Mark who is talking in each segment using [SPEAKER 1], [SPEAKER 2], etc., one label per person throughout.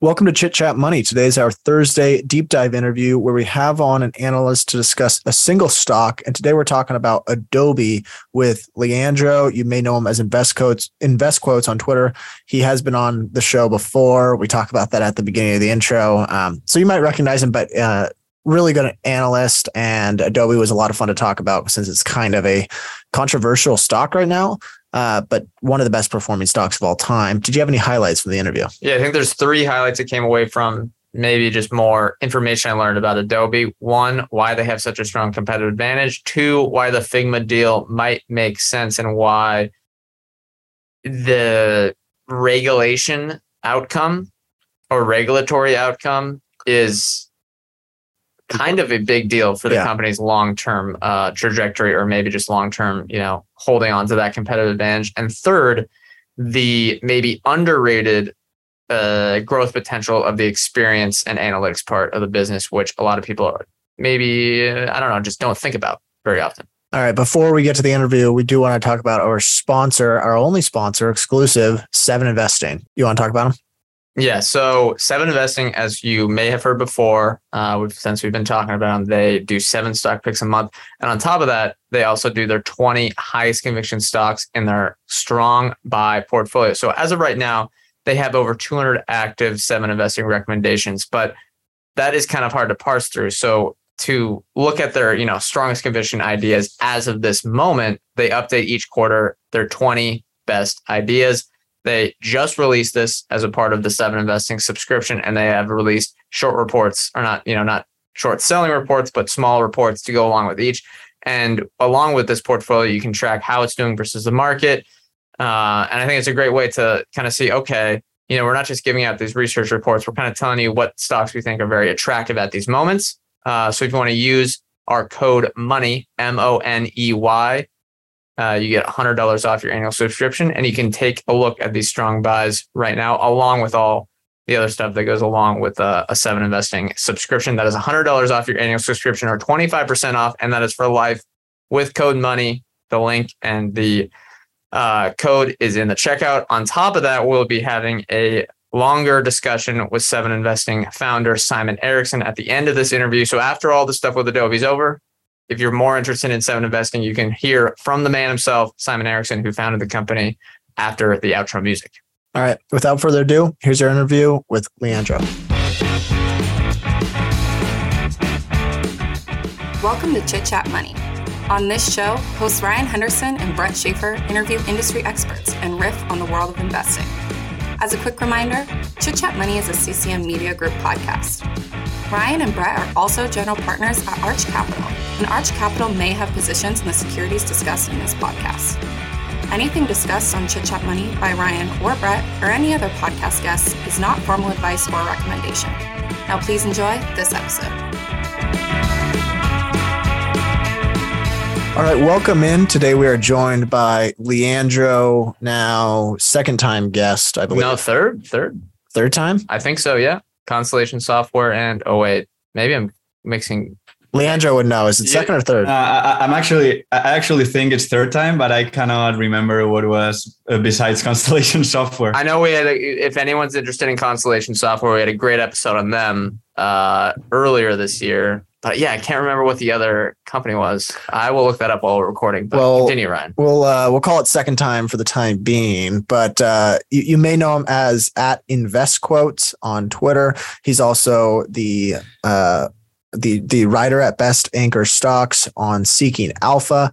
[SPEAKER 1] Welcome to Chit Chat Money. Today is our Thursday deep dive interview where we have on an analyst to discuss a single stock. And today we're talking about Adobe with Leandro. You may know him as Invest Quotes, Invest Quotes on Twitter. He has been on the show before. We talked about that at the beginning of the intro. Um, so you might recognize him, but uh, really good analyst. And Adobe was a lot of fun to talk about since it's kind of a controversial stock right now uh, but one of the best performing stocks of all time. Did you have any highlights from the interview?
[SPEAKER 2] Yeah, I think there's three highlights that came away from maybe just more information I learned about Adobe. One, why they have such a strong competitive advantage. Two, why the Figma deal might make sense and why the regulation outcome or regulatory outcome is kind of a big deal for the yeah. company's long-term uh, trajectory or maybe just long-term you know holding on to that competitive advantage. And third the maybe underrated uh, growth potential of the experience and analytics part of the business which a lot of people are maybe uh, i don't know just don't think about very often.
[SPEAKER 1] All right before we get to the interview we do want to talk about our sponsor our only sponsor exclusive seven investing. You want to talk about them
[SPEAKER 2] yeah. So seven investing, as you may have heard before, uh, since we've been talking about them, they do seven stock picks a month. And on top of that, they also do their 20 highest conviction stocks in their strong buy portfolio. So as of right now, they have over 200 active seven investing recommendations, but that is kind of hard to parse through. So to look at their, you know, strongest conviction ideas as of this moment, they update each quarter their 20 best ideas they just released this as a part of the Seven Investing subscription, and they have released short reports, or not, you know, not short selling reports, but small reports to go along with each. And along with this portfolio, you can track how it's doing versus the market. Uh, and I think it's a great way to kind of see, okay, you know, we're not just giving out these research reports. We're kind of telling you what stocks we think are very attractive at these moments. Uh, so if you want to use our code money, M O N E Y, uh, you get $100 off your annual subscription, and you can take a look at these strong buys right now, along with all the other stuff that goes along with a, a seven investing subscription. That is $100 off your annual subscription or 25% off, and that is for life with code money. The link and the uh, code is in the checkout. On top of that, we'll be having a longer discussion with Seven Investing founder Simon Erickson at the end of this interview. So after all the stuff with Adobe's over, if you're more interested in seven investing, you can hear from the man himself, Simon Erickson, who founded the company after the outro music.
[SPEAKER 1] All right. Without further ado, here's our interview with Leandro.
[SPEAKER 3] Welcome to Chit Chat Money. On this show, hosts Ryan Henderson and Brett Schaefer interview industry experts and riff on the world of investing. As a quick reminder, Chit Chat Money is a CCM Media Group podcast. Ryan and Brett are also general partners at Arch Capital, and Arch Capital may have positions in the securities discussed in this podcast. Anything discussed on Chit Chat Money by Ryan or Brett or any other podcast guests is not formal advice or recommendation. Now, please enjoy this episode.
[SPEAKER 1] All right, welcome in. Today we are joined by Leandro, now second time guest, I believe.
[SPEAKER 2] No, third, third,
[SPEAKER 1] third time.
[SPEAKER 2] I think so. Yeah. Constellation Software and oh wait, maybe I'm mixing.
[SPEAKER 1] Leandro would know. Is it second or third?
[SPEAKER 4] Uh, I, am actually, I actually think it's third time, but I cannot remember what was uh, besides Constellation Software.
[SPEAKER 2] I know we had. A, if anyone's interested in Constellation Software, we had a great episode on them uh, earlier this year but yeah, I can't remember what the other company was. I will look that up while we're recording. But well, continue, Ryan.
[SPEAKER 1] We'll uh, we'll call it second time for the time being. But uh, you, you may know him as at Invest Quotes on Twitter. He's also the uh, the the writer at Best Anchor Stocks on Seeking Alpha.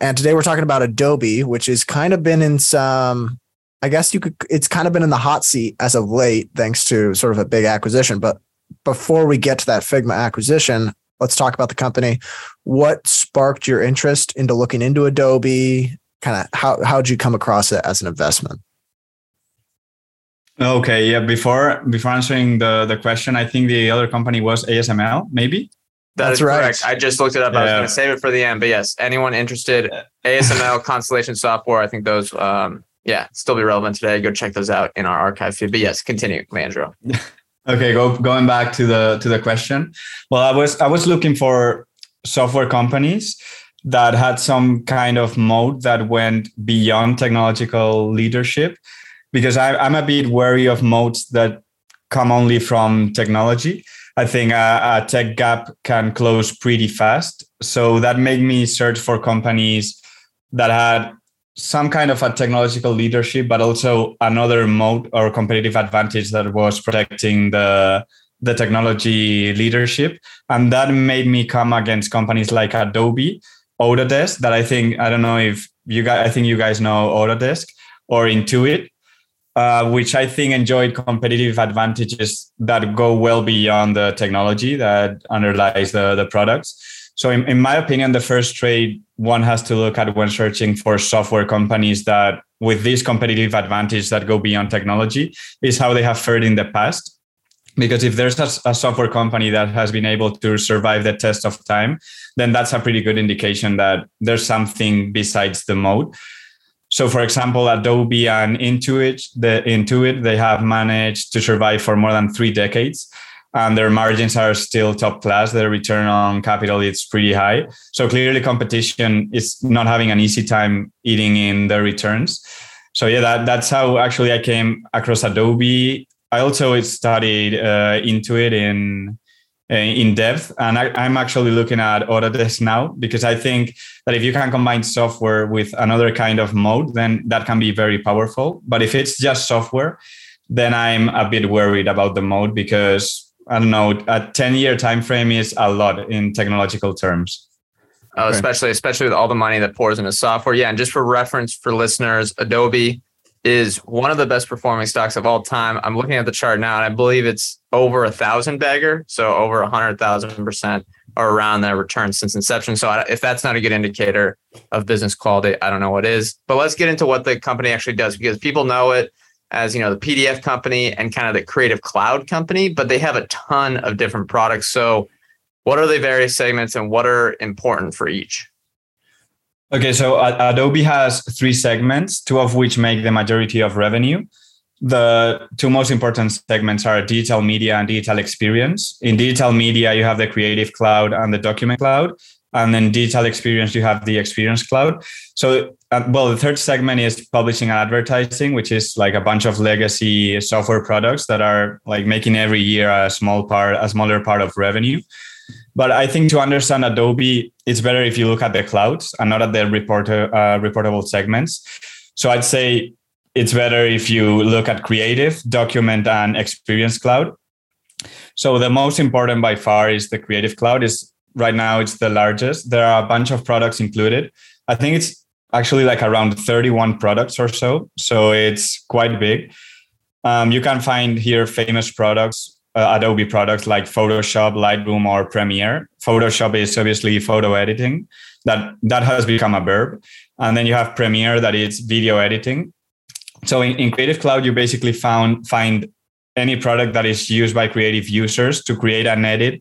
[SPEAKER 1] And today we're talking about Adobe, which has kind of been in some. I guess you could. It's kind of been in the hot seat as of late, thanks to sort of a big acquisition. But before we get to that Figma acquisition, let's talk about the company. What sparked your interest into looking into Adobe? Kind of how how did you come across it as an investment?
[SPEAKER 4] Okay, yeah. Before before answering the the question, I think the other company was ASML, maybe.
[SPEAKER 2] That That's right. Correct. I just looked it up. Yeah. I was going to save it for the end, but yes, anyone interested, ASML, Constellation Software, I think those, um, yeah, still be relevant today. Go check those out in our archive feed. But yes, continue, Leandro.
[SPEAKER 4] Okay, go, going back to the to the question. Well, I was I was looking for software companies that had some kind of mode that went beyond technological leadership because I, I'm a bit wary of modes that come only from technology. I think a, a tech gap can close pretty fast. So that made me search for companies that had some kind of a technological leadership, but also another mode or competitive advantage that was protecting the the technology leadership. And that made me come against companies like Adobe, Autodesk, that I think, I don't know if you guys, I think you guys know Autodesk or Intuit, uh, which I think enjoyed competitive advantages that go well beyond the technology that underlies the, the products. So, in, in my opinion, the first trade one has to look at when searching for software companies that, with this competitive advantage that go beyond technology, is how they have fared in the past. Because if there's a, a, software company that has been able to survive the test of time then that's a pretty good indication that there's something besides the mode. So for example adobe and intuit the intuit they have managed to survive for more than three decades and their margins are still top class. Their return on capital is pretty high. So clearly competition is not having an easy time eating in their returns. So yeah that, that's how actually i came across adobe. I also studied uh, Intuit in uh, in depth, and I, am actually looking at Autodesk now because I think that if you can combine software with another kind of mode, then that can be very powerful. But if it's just software, then I'm a bit worried about the mode because I don't know, a 10 year time frame is a lot in technological terms.
[SPEAKER 2] Oh, especially especially with all the money that pours into software. Yeah, and just for reference for listeners, Adobe is one of the best performing stocks of all time. I'm looking at the chart now, and I believe it's over a thousand bagger, so over a hundred thousand percent or around that return since inception. So if that's not a good indicator of business quality, I don't know what is. But let's get into what the company actually does because people know it as you know the PDF company and kind of the Creative Cloud company, but they have a ton of different products. So what are the various segments and what are important for each?
[SPEAKER 4] Okay, so Adobe has three segments, two of which make the majority of revenue. The two most important segments are digital media and digital experience. In digital media, you have the Creative Cloud and the Document Cloud. And then digital experience, you have the Experience Cloud. So, uh, well, the third segment is publishing and advertising, which is like a bunch of legacy software products that are like making every year a small part, a smaller part of revenue. But I think to understand Adobe, it's better if you look at the clouds and not at the reporter, uh, reportable segments. So I'd say it's better if you look at creative, document, and experience cloud. So the most important by far is the creative cloud. Is right now it's the largest. There are a bunch of products included. I think it's actually like around 31 products or so. So it's quite big. Um, you can find here famous products uh, Adobe products like Photoshop, Lightroom, or Premiere. Photoshop is obviously photo editing. That that has become a verb. And then you have Premiere, that is video editing. So in, in Creative Cloud, you basically found find any product that is used by creative users to create and edit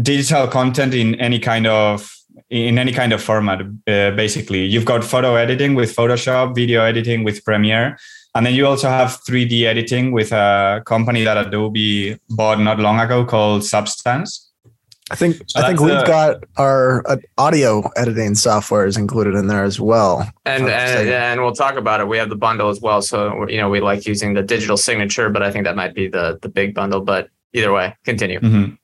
[SPEAKER 4] digital content in any kind of in any kind of format. Uh, basically, you've got photo editing with Photoshop, video editing with Premiere, and then you also have 3D editing with a company that Adobe bought not long ago called Substance.
[SPEAKER 1] I think so I think we've the, got our uh, audio editing software is included in there as well.
[SPEAKER 2] And and, and we'll talk about it. We have the bundle as well. So you know we like using the digital signature, but I think that might be the the big bundle. But either way, continue.
[SPEAKER 4] Mm-hmm.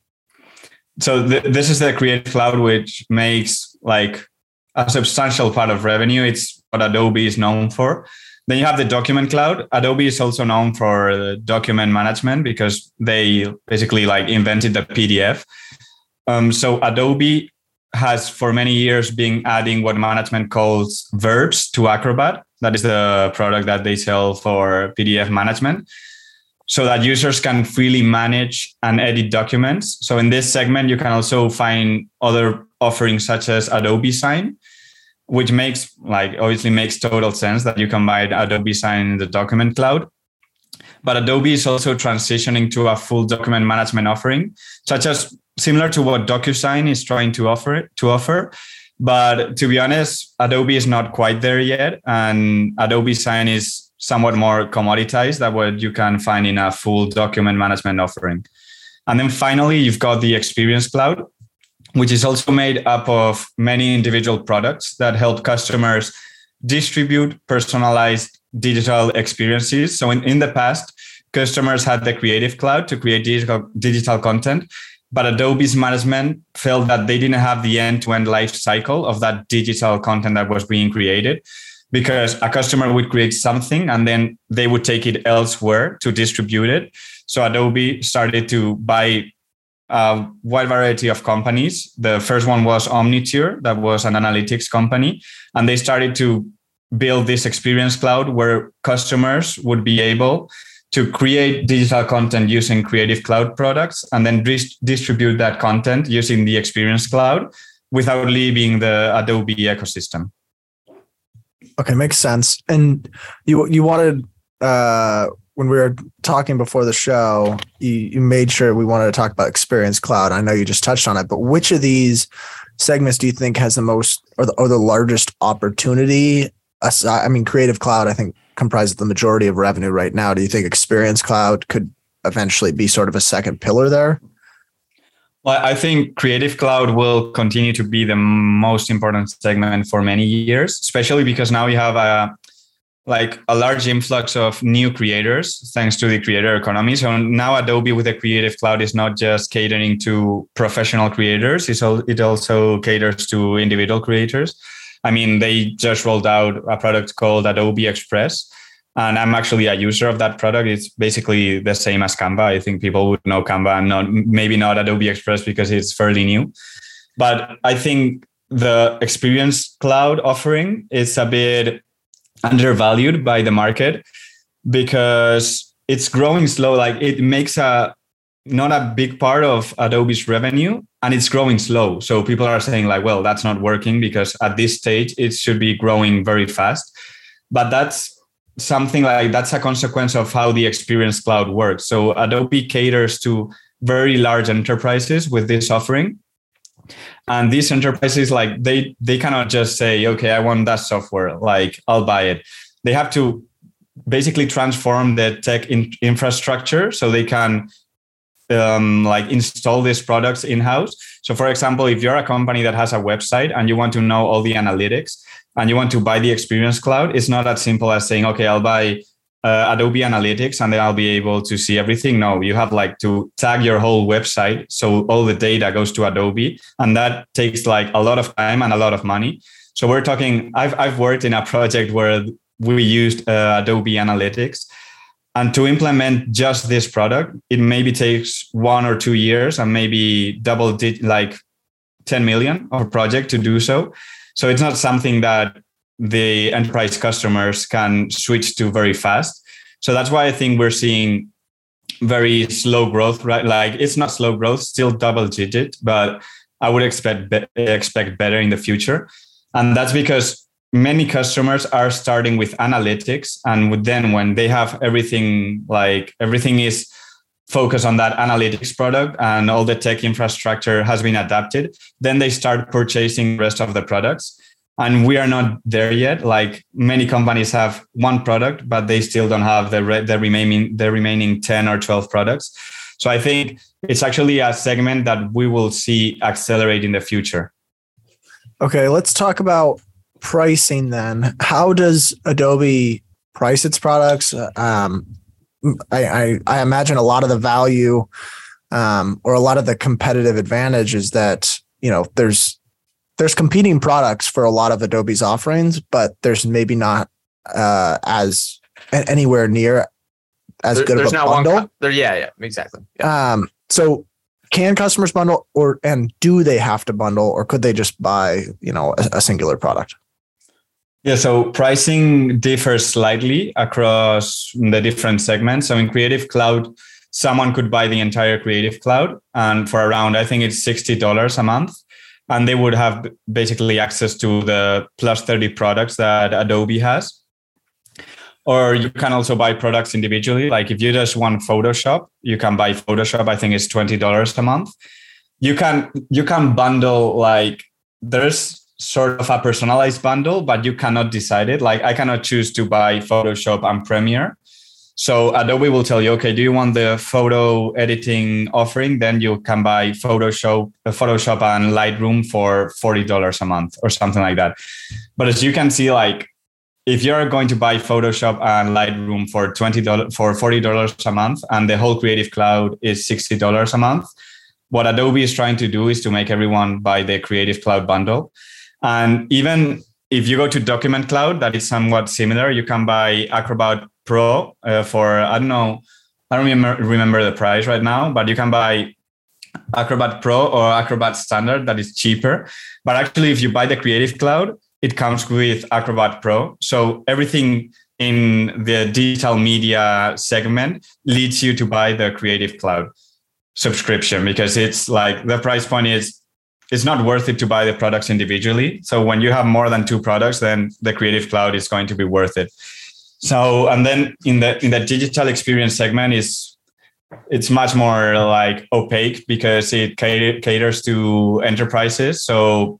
[SPEAKER 4] So th- this is the Creative Cloud, which makes like a substantial part of revenue. It's what Adobe is known for. Then you have the document cloud. Adobe is also known for document management because they basically like invented the PDF. Um, so Adobe has for many years been adding what management calls verbs to Acrobat. That is the product that they sell for PDF management so that users can freely manage and edit documents. So in this segment, you can also find other offerings such as Adobe Sign, which makes like obviously makes total sense that you can buy Adobe Sign in the document cloud. But Adobe is also transitioning to a full document management offering, such as similar to what DocuSign is trying to offer to offer. But to be honest, Adobe is not quite there yet, and Adobe Sign is somewhat more commoditized than what you can find in a full document management offering. And then finally, you've got the Experience Cloud, which is also made up of many individual products that help customers distribute personalized digital experiences. So in, in the past, customers had the Creative Cloud to create digital, digital content, but Adobe's management felt that they didn't have the end-to-end life cycle of that digital content that was being created because a customer would create something and then they would take it elsewhere to distribute it. So Adobe started to buy a wide variety of companies. The first one was Omniture, that was an analytics company, and they started to build this experience cloud where customers would be able to create digital content using creative cloud products and then dis- distribute that content using the experience cloud without leaving the adobe ecosystem
[SPEAKER 1] okay makes sense and you you wanted uh when we were talking before the show you, you made sure we wanted to talk about experience cloud i know you just touched on it but which of these segments do you think has the most or the, or the largest opportunity I mean, Creative Cloud, I think comprises the majority of revenue right now. Do you think Experience Cloud could eventually be sort of a second pillar there?
[SPEAKER 4] Well, I think Creative Cloud will continue to be the most important segment for many years, especially because now we have a like a large influx of new creators thanks to the creator economy. So now Adobe with the Creative Cloud is not just catering to professional creators; it also caters to individual creators. I mean, they just rolled out a product called Adobe Express. And I'm actually a user of that product. It's basically the same as Canva. I think people would know Canva and not maybe not Adobe Express because it's fairly new. But I think the Experience Cloud offering is a bit undervalued by the market because it's growing slow. Like it makes a not a big part of Adobe's revenue and it's growing slow. So people are saying like, well, that's not working because at this stage it should be growing very fast. But that's something like that's a consequence of how the experience cloud works. So Adobe caters to very large enterprises with this offering. And these enterprises like they they cannot just say, okay, I want that software, like I'll buy it. They have to basically transform the tech in infrastructure so they can um, like install these products in house. So, for example, if you're a company that has a website and you want to know all the analytics and you want to buy the Experience Cloud, it's not that simple as saying, okay, I'll buy uh, Adobe Analytics and then I'll be able to see everything. No, you have like to tag your whole website so all the data goes to Adobe, and that takes like a lot of time and a lot of money. So we're talking. I've I've worked in a project where we used uh, Adobe Analytics and to implement just this product it maybe takes one or two years and maybe double digit like 10 million of project to do so so it's not something that the enterprise customers can switch to very fast. So that's why i think we're seeing very slow growth right? Like it's not slow growth still double digit but i would expect expect better in the future. And that's because many customers are starting with analytics and then when they have everything like everything is focused on that analytics product and all the tech infrastructure has been adapted then they start purchasing rest of the products. And we are not there yet. Like many companies have one product but they still don't have the re- the remaining the remaining 10 or 12 products. So i think it's actually a segment that we will see accelerate in the future.
[SPEAKER 1] Okay let's talk about pricing then. How does adobe price its products? Um, I, I, I imagine a lot of the value um, or a lot of the competitive advantage is that you know there's there's competing products for a lot of adobe's offerings but there's maybe not uh, as anywhere near as there, good of a bundle. One,
[SPEAKER 2] there, yeah, yeah, exactly.
[SPEAKER 1] Yeah. Um, so can customers bundle or and do they have to bundle or could they just buy you know a, a singular product
[SPEAKER 4] yeah, so pricing differs slightly across the different segments. So in Creative Cloud, someone could buy the entire Creative Cloud and for around, I think it's $60 a month. And they would have basically access to the plus 30 products that Adobe has. Or you can also buy products individually. Like if you just want Photoshop, you can buy Photoshop. I think it's $20 a month. You can you can bundle like there's sort of a personalized bundle, but you cannot decide it. Like I cannot choose to buy Photoshop and Premiere. So Adobe will tell you, okay, do you want the photo editing offering? Then you can buy Photoshop, Photoshop and Lightroom for forty dollars a month or something like that. But as you can see, like if you're going to buy Photoshop and Lightroom for twenty dollars for forty dollars a month, and the whole Creative Cloud is sixty dollars a month, what Adobe is trying to do is to make everyone buy the Creative Cloud bundle. And even if you go to Document Cloud, that is somewhat similar. You can buy Acrobat Pro uh, for I don't know, I don't remember remember the price right now, but you can buy Acrobat Pro or Acrobat Standard that is cheaper. But actually, if you buy the Creative Cloud, it comes with Acrobat Pro. So everything in the digital media segment leads you to buy the Creative Cloud subscription because it's like the price point is it's not worth it to buy the products individually. So when you have more than two products, then the Creative Cloud is going to be worth it. So and then in the in the digital experience segment is it's much more like opaque because it caters to enterprises. So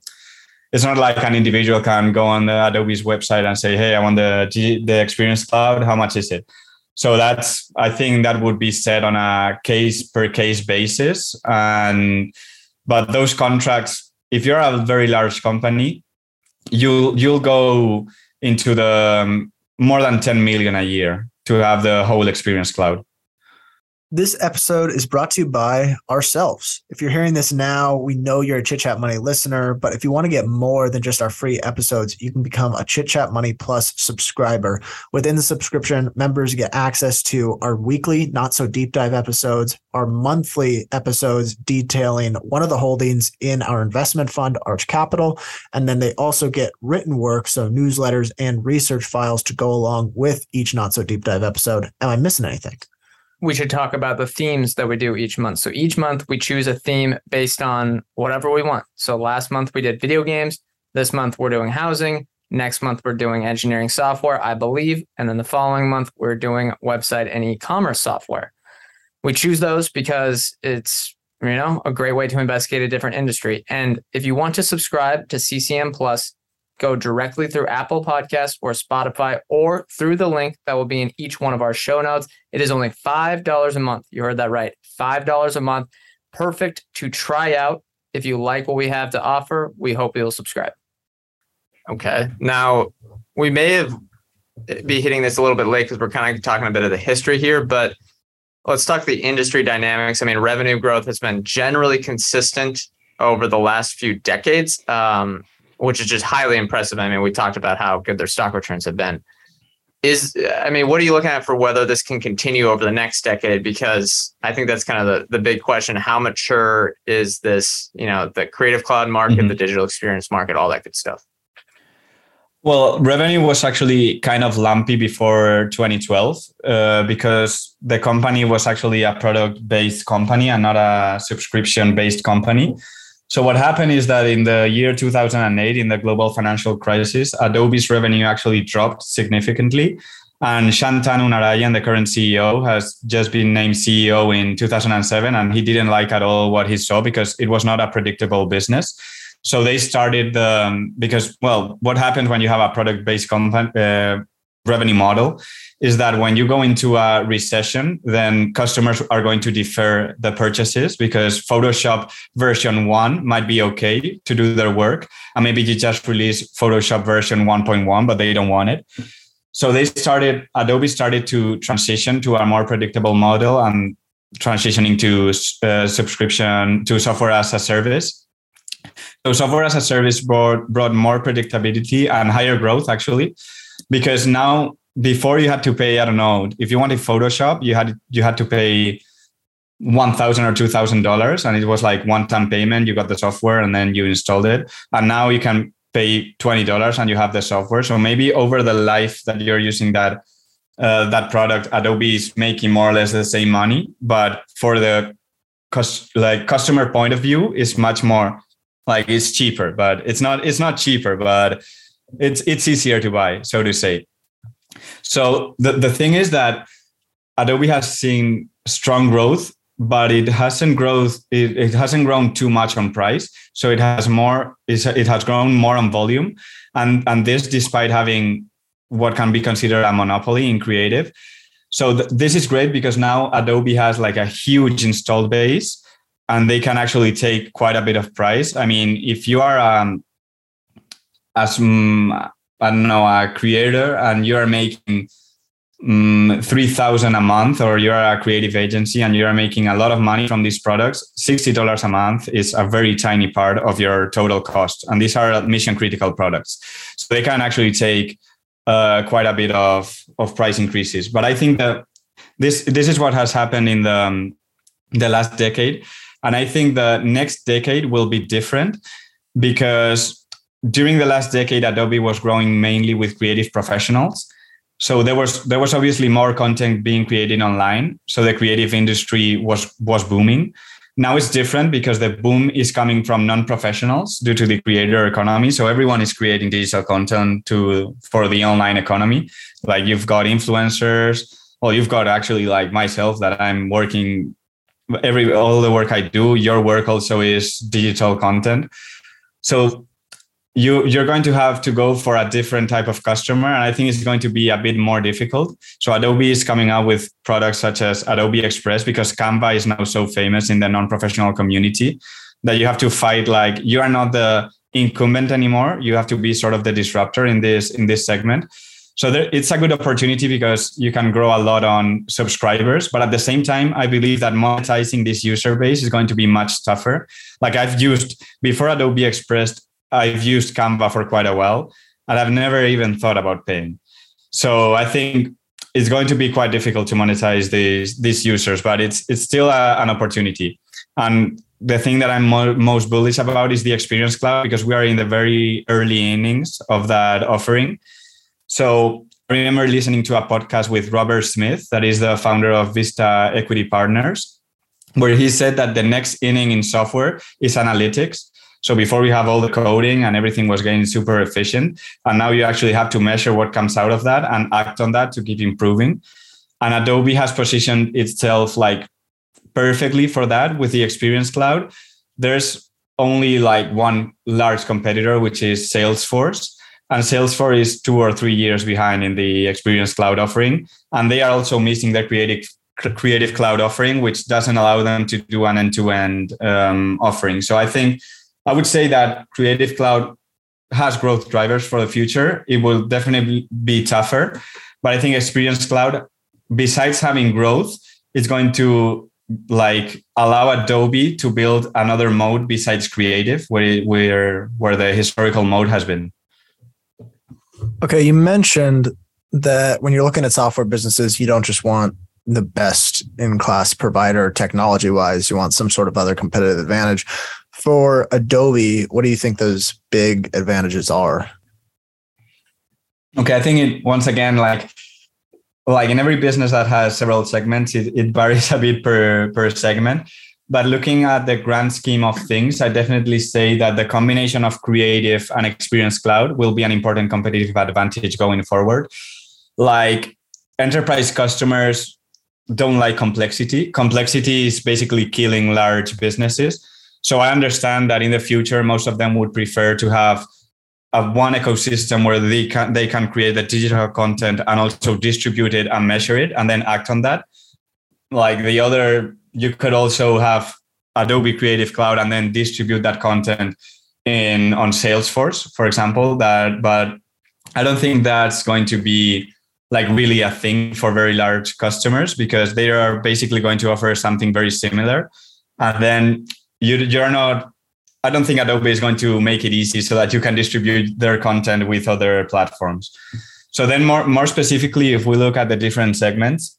[SPEAKER 4] it's not like an individual can go on the Adobe's website and say, "Hey, I want the the Experience Cloud. How much is it?" So that's I think that would be set on a case per case basis, and but those contracts, if you're a very large company, you'll you'll go into the um, more than 10 million a year to have the whole Experience Cloud.
[SPEAKER 1] This episode is brought to you by ourselves. If you're hearing this now, we know you're a Chit Chat Money listener, but if you want to get more than just our free episodes, you can become a Chit Chat Money Plus subscriber. Within the subscription, members get access to our weekly, not so deep dive episodes, our monthly episodes detailing one of the holdings in our investment fund, Arch Capital, and then they also get written work, so newsletters and research files to go along with each not so deep dive episode. Am I missing anything?
[SPEAKER 2] We should talk about the themes that we do each month. So each month we choose a theme based on whatever we want. So last month we did video games. This month we're doing housing. Next month we're doing engineering software, I believe. And then the following month we're doing website and e commerce software. We choose those because it's you know a great way to investigate a different industry. And if you want to subscribe to CCM Plus, go directly through Apple Podcast or Spotify or through the link that will be in each one of our show notes. It is only $5 a month. You heard that right. $5 a month. Perfect to try out. If you like what we have to offer, we hope you'll subscribe. Okay. Now, we may have be hitting this a little bit late because we're kind of talking a bit of the history here, but let's talk the industry dynamics. I mean, revenue growth has been generally consistent over the last few decades. Um, which is just highly impressive. I mean, we talked about how good their stock returns have been. Is I mean, what are you looking at for whether this can continue over the next decade? Because I think that's kind of the, the big question. How mature is this, you know, the creative cloud market, mm-hmm. the digital experience market, all that good stuff?
[SPEAKER 4] Well, revenue was actually kind of lumpy before 2012 uh, because the company was actually a product based company and not a subscription based company. So what happened is that in the year 2008, in the global financial crisis, Adobe's revenue actually dropped significantly. And Shantanu Narayen, the current CEO, has just been named CEO in 2007, and he didn't like at all what he saw because it was not a predictable business. So they started um, because, well, what happens when you have a product-based company, uh, revenue model is that when you go into a recession, then customers are going to defer the purchases because Photoshop version one might be okay to do their work. And maybe you just release Photoshop version 1.1, but they don't want it. So they started, Adobe started to transition to a more predictable model and transitioning to uh, subscription to software as a service. So software as a service brought, brought more predictability and higher growth actually because now before you had to pay i don't know if you wanted photoshop you had you had to pay one thousand or two thousand dollars and it was like one time payment. You got the software and then you installed it. And now you can pay twenty dollars and you have the software. So maybe over the life that you're using that uh, that product adobe is making more or less the same money but for the cost like customer point of view is much more like it's cheaper but it's not it's not cheaper but it's it's easier to buy, so to say. So the, the thing is that Adobe has seen strong growth, but it hasn't growth it, it hasn't grown too much on price. So it has more it has grown more on volume. And and this despite having what can be considered a monopoly in creative. So th- this is great because now Adobe has like a huge installed base and they can actually take quite a bit of price. I mean, if you are um, as um, I don't know, a creator and you are making um, 3000 a month or you're a creative agency and you're making a lot of money from these products, $60 a month is a very tiny part of your total cost. And these are mission critical products. So they can actually take uh, quite a bit of, of price increases. But I think that this, this is what has happened in the, um, the last decade. And I think the next decade will be different because during the last decade, Adobe was growing mainly with creative professionals. So there was there was obviously more content being created online. So the creative industry was was booming. Now it's different because the boom is coming from non-professionals due to the creator economy. So everyone is creating digital content to for the online economy. Like you've got influencers. Well you've got actually like myself that i'm working every all the work i do your work also is digital content. So you you're going to have to go for a different type of customer and i think it's going to be a bit more difficult. So adobe is coming out with products such as adobe express because canva is now so famous in the non-professional community that you have to fight like you are not the incumbent anymore. You have to be sort of the disruptor in this in this segment. So there, it's a good opportunity because you can grow a lot on subscribers but at the same time i believe that monetizing this user base is going to be much tougher. Like i've used before adobe express I've used Canva for quite a while and I've never even thought about paying. So I think it's going to be quite difficult to monetize these these users, but it's it's still a, an opportunity. And the thing that I'm mo- most bullish about is the Experience Cloud because we are in the very early innings of that offering. So I remember listening to a podcast with Robert Smith, that is the founder of Vista Equity Partners, where he said that the next inning in software is analytics so before we have all the coding and everything was getting super efficient, and now you actually have to measure what comes out of that and act on that to keep improving. And Adobe has positioned itself like perfectly for that with the Experience Cloud. There's only like one large competitor, which is Salesforce. And Salesforce is two or three years behind in the Experience Cloud offering. And they are also missing their creative creative cloud offering, which doesn't allow them to do an end-to-end um, offering. So I think I would say that Creative Cloud has growth drivers for the future. It will definitely be tougher, but I think Experience Cloud, besides having growth, is going to like allow Adobe to build another mode besides creative, where where where the historical mode has been.
[SPEAKER 1] Okay, you mentioned that when you're looking at software businesses, you don't just want the best in class provider technology wise, you want some sort of other competitive advantage for Adobe, what do you think those big advantages are?
[SPEAKER 4] Okay, I think it once again like like in every business that has several segments, it, it varies a bit per per segment. But looking at the grand scheme of things, I definitely say that the combination of creative and experience cloud will be an important competitive advantage going forward. Like enterprise customers don't like complexity. Complexity is basically killing large businesses. So I understand that in the future, most of them would prefer to have a one ecosystem where they can they can create the digital content and also distribute it and measure it and then act on that. Like the other, you could also have Adobe Creative Cloud and then distribute that content in on Salesforce, for example. That, but I don't think that's going to be like really a thing for very large customers because they are basically going to offer something very similar. And then you, you're not I don't think Adobe is going to make it easy so that you can distribute their content with other platforms. So then more more specifically, if we look at the different segments,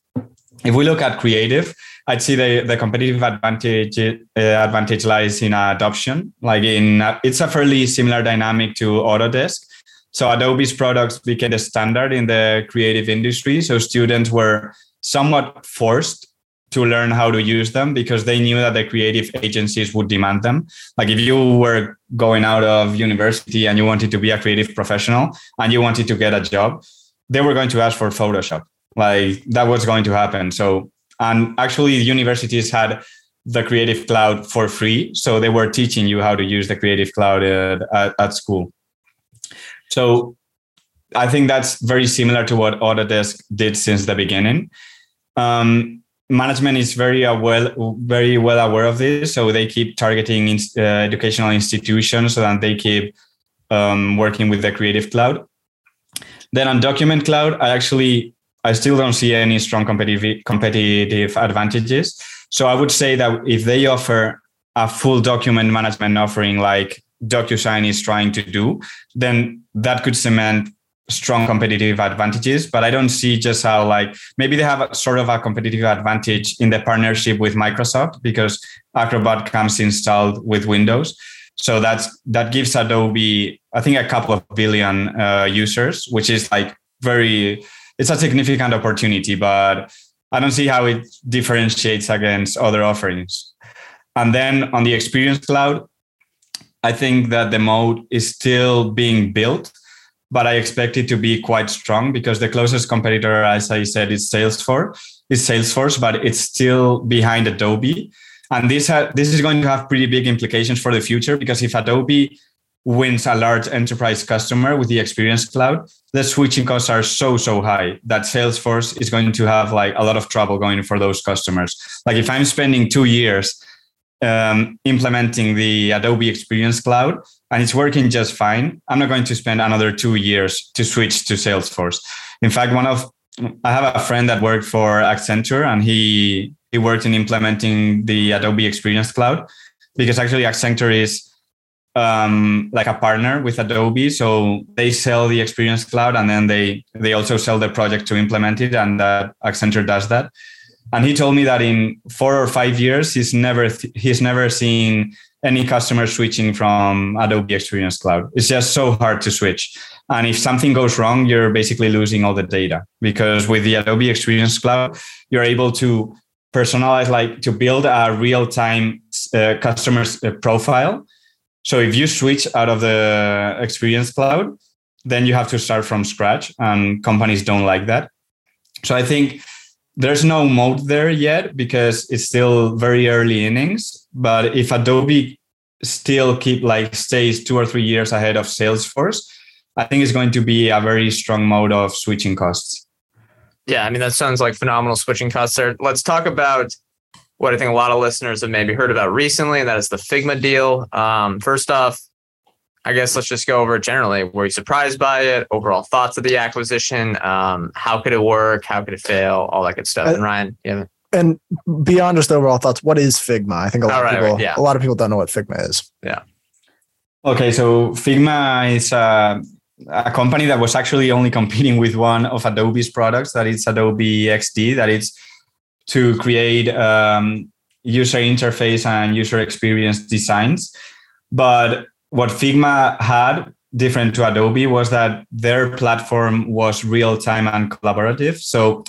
[SPEAKER 4] if we look at creative, I'd see the, the competitive advantage uh, advantage lies in adoption. Like in uh, it's a fairly similar dynamic to Autodesk. So Adobe's products became the standard in the creative industry. So students were somewhat forced to learn how to use them because they knew that the creative agencies would demand them. Like if you were going out of university and you wanted to be a creative professional and you wanted to get a job, they were going to ask for Photoshop. Like that was going to happen. So, and actually, universities had the Creative Cloud for free. So they were teaching you how to use the Creative Cloud at, at, school. So I think that's very similar to what Autodesk did since the beginning. Um, management is very well very well aware of this so they keep targeting in, uh, educational institutions so that they keep um, working with the creative cloud Then on Document Cloud, I actually I still don't see any strong competitive competitive advantages. So I would say that if they offer a full document management offering like DocuSign is trying to do, then that could cement strong competitive advantages. But I don't see just how like maybe they have a, sort of a competitive advantage in the partnership with Microsoft because Acrobat comes installed with Windows. So that's that gives Adobe, I think, a couple of billion uh, users, which is like very. It's a significant opportunity, but I don't see how it differentiates against other offerings. And then on the Experience Cloud, I think that the mode is still being built, but I expect it to be quite strong because the closest competitor, as I said, is Salesforce. Is Salesforce, but it's still behind Adobe. And this ha- this is going to have pretty big implications for the future because if Adobe wins a large enterprise customer with the Experience Cloud, the switching costs are so so high that Salesforce is going to have like a lot of trouble going for those customers. Like if I'm spending two years um, implementing the Adobe Experience Cloud and it's working just fine, I'm not going to spend another two years to switch to Salesforce. In fact, one of I have a friend that worked for Accenture and he he worked in implementing the Adobe Experience Cloud because actually Accenture is um, like a partner with Adobe. So they sell the Experience Cloud and then they they also sell the project to implement it, and uh, Accenture does that. And he told me that in four or five years, he's never th- he's never seen any customer switching from Adobe Experience Cloud. It's just so hard to switch. And if something goes wrong, you're basically losing all the data because with the Adobe Experience Cloud, you're able to personalize, like to build a real time uh, customer uh, profile. So if you switch out of the Experience Cloud, then you have to start from scratch, and companies don't like that. So I think there's no mode there yet because it's still very early innings. But if Adobe still keep like stays two or three years ahead of Salesforce, I think it's going to be a very strong mode of switching costs.
[SPEAKER 2] Yeah, I mean that sounds like phenomenal switching costs there. Let's talk about what I think a lot of listeners have maybe heard about recently, and that is the Figma deal. Um, first off, I guess let's just go over it generally. Were you surprised by it? Overall thoughts of the acquisition? Um, how could it work? How could it fail? All that good stuff. And Ryan, yeah.
[SPEAKER 1] And beyond just overall thoughts, what is Figma? I think a lot right, of people, right, yeah. a lot of people don't know what Figma is.
[SPEAKER 2] Yeah.
[SPEAKER 4] Okay, so Figma is uh, a company that was actually only competing with one of Adobe's products, that is Adobe XD, that is to create um, user interface and user experience designs. But what Figma had different to Adobe was that their platform was real time and collaborative. So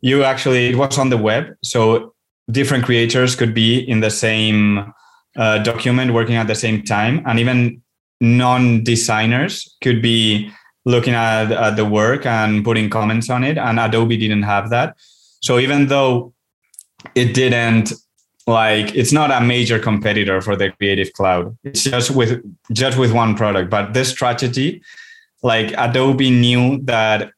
[SPEAKER 4] you actually, it was on the web. So different creators could be in the same uh, document working at the same time. And even non-designers could be looking at, at the work and putting comments on it and adobe didn't have that so even though it didn't like it's not a major competitor for the creative cloud. It's just with just with one product. But this strategy like adobe knew that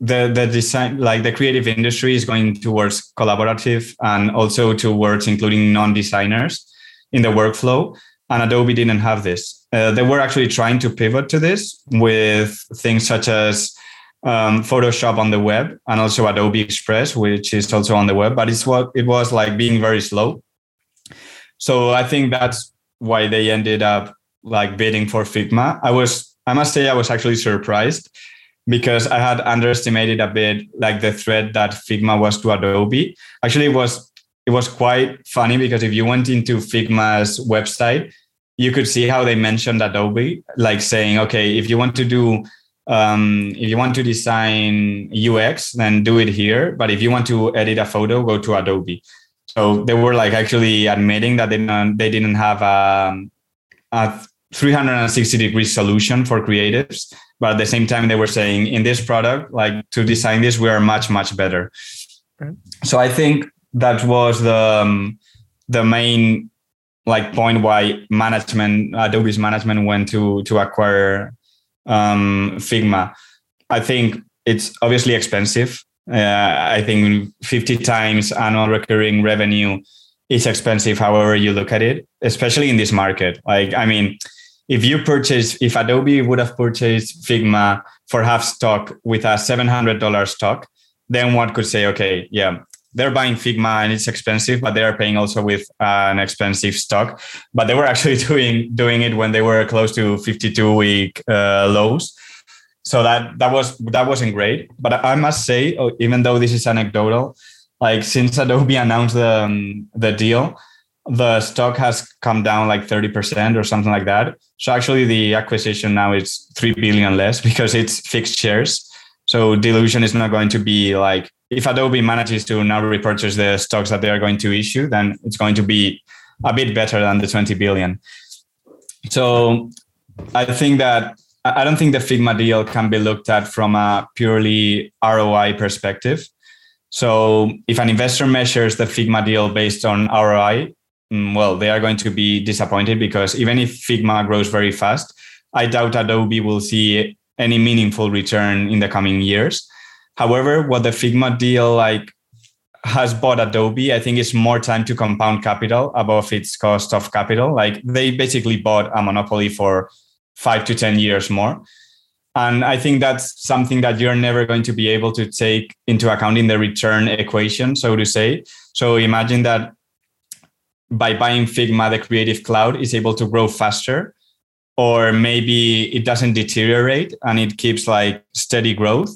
[SPEAKER 4] the the design like the creative industry is going towards collaborative and also towards including non-designers in the workflow. And adobe didn't have this. Uh, they were actually trying to pivot to this with things such as um, Photoshop on the web and also Adobe Express, which is also on the web, but it's what it was like being very slow. So I think that's why they ended up like bidding for Figma. I was, I must say, I was actually surprised because I had underestimated a bit like the threat that Figma was to Adobe. Actually, it was it was quite funny because if you went into Figma's website, you could see how they mentioned Adobe, like saying, okay, if you want to do um, if you want to design UX, then do it here. But if you want to edit a photo, go to Adobe. So they were like actually admitting that they didn't, they didn't have a, a 360 degree solution for creatives. But at the same time, they were saying in this product, like to design this, we are much, much better. So I think that was the, um, the main like point why management adobe's management went to to acquire um, figma. I think it's obviously expensive. Uh, i think 50 times annual recurring revenue is expensive however you look at it especially in this market. Like i mean if you purchase, if Adobe would have purchased Figma for half stock with a $700 stock, then one could say, okay, yeah, they're buying Figma and it's expensive, but they are paying also with uh, an expensive stock. But they were actually doing doing it when they were close to 52 week uh, lows. So that that was that wasn't great. But I must say, oh, even though this is anecdotal, like since Adobe announced the um, the deal, the stock has come down like 30% or something like that. So actually the acquisition now is 3 billion less because it's fixed shares. So dilution is not going to be like if Adobe manages to now repurchase the stocks that they are going to issue, then it's going to be a bit better than the 20 billion. So I think that I don't think the Figma deal can be looked at from a purely ROI perspective. So if an investor measures the Figma deal based on ROI, Mm, well, they are going to be disappointed because even if Figma grows very fast, I doubt Adobe will see any meaningful return in the coming years. However, what the Figma deal like has bought Adobe, I think it's more time to compound capital above its cost of capital. Like they basically bought a monopoly for five to 10 years more. And I think that's something that you're never going to be able to take into account in the return equation, so to say. So imagine that by buying Figma, the Creative Cloud is able to grow faster, or maybe it doesn't deteriorate and it keeps like steady growth,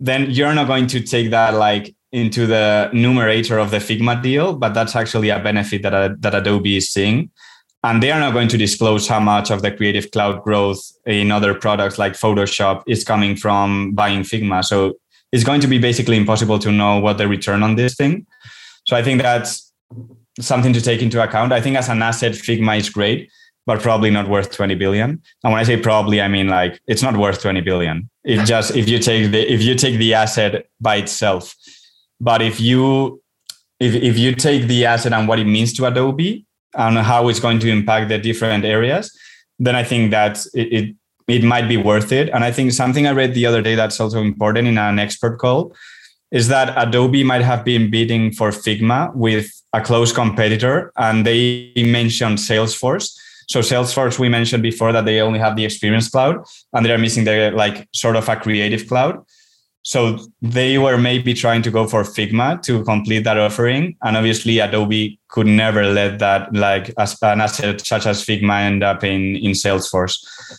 [SPEAKER 4] then you're not going to take that like into the numerator of the Figma deal, but that's actually a benefit that, uh, that Adobe is seeing. And they are not going to disclose how much of the Creative Cloud growth in other products like Photoshop is coming from buying Figma. So it's going to be basically impossible to know what the return on this thing. So I think that's something to take into account. I think as an asset, Figma is great, but probably not worth 20 billion. And when I say probably, I mean like it's not worth 20 billion. It just if you take the if you take the asset by itself. But if you if if you take the asset and what it means to Adobe and how it's going to impact the different areas, then I think that it, it it might be worth it. And I think something I read the other day that's also important in an expert call is that Adobe might have been bidding for Figma with a close competitor, and they mentioned Salesforce. So Salesforce, we mentioned before that they only have the Experience Cloud, and they are missing the like sort of a Creative Cloud. So they were maybe trying to go for Figma to complete that offering, and obviously Adobe could never let that like an asset such as Figma end up in in Salesforce.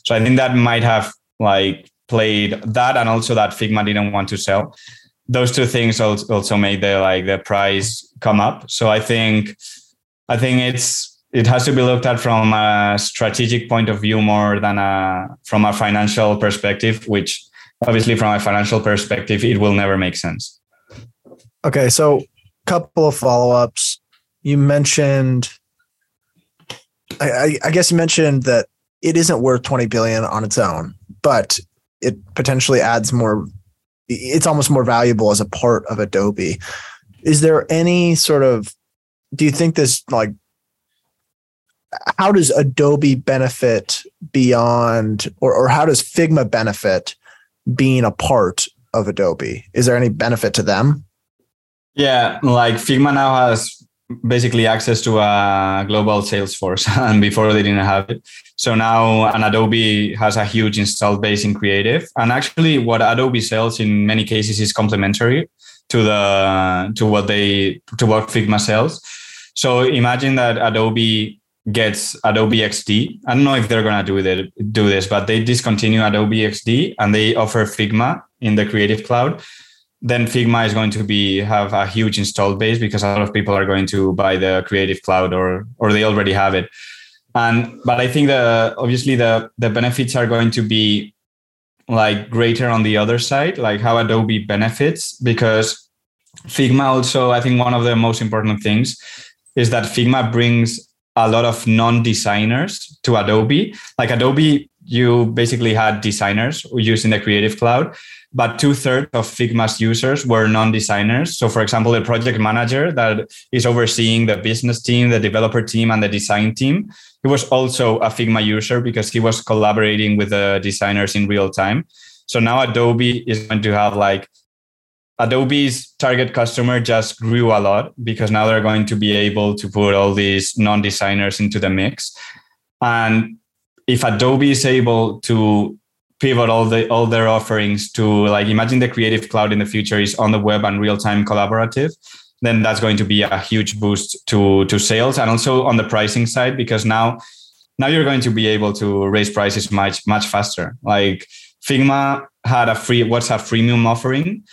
[SPEAKER 4] So I think that might have like played that, and also that Figma didn't want to sell those two things also made the like the price come up. So I think I think it's it has to be looked at from a strategic point of view more than a from a financial perspective, which obviously from a financial perspective it will never make sense.
[SPEAKER 1] Okay, so couple of follow-ups. You mentioned I, I guess you mentioned that it isn't worth 20 billion on its own, but it potentially adds more it's almost more valuable as a part of Adobe. Is there any sort of do you think this like how does Adobe benefit beyond or, or how does Figma benefit being a part of Adobe? Is there any benefit to them?
[SPEAKER 4] Yeah, like Figma now has basically access to a global sales force and before they didn't have it so now an adobe has a huge installed base in creative and actually what adobe sells in many cases is complementary to the to what they to what figma sells so imagine that adobe gets adobe xd i don't know if they're to do it do this but they discontinue adobe xd and they offer figma in the creative cloud then Figma is going to be have a huge installed base because a lot of people are going to buy the Creative Cloud or or they already have it. And but I think the obviously the the benefits are going to be like greater on the other side, like how Adobe benefits because Figma also I think one of the most important things is that Figma brings a lot of non-designers to Adobe. Like Adobe, you basically had designers using the Creative Cloud, but two thirds of Figma's users were non-designers. So, for example, the project manager that is overseeing the business team, the developer team, and the design team, he was also a Figma user because he was collaborating with the designers in real time. So now Adobe is going to have like Adobe's target customer just grew a lot because now they're going to be able to put all these non-designers into the mix. And if Adobe is able to pivot all the all their offerings to like imagine the creative cloud in the future is on the web and real-time collaborative then that's going to be a huge boost to to sales and also on the pricing side because now now you're going to be able to raise prices much much faster like figma had a free whatsapp freemium offering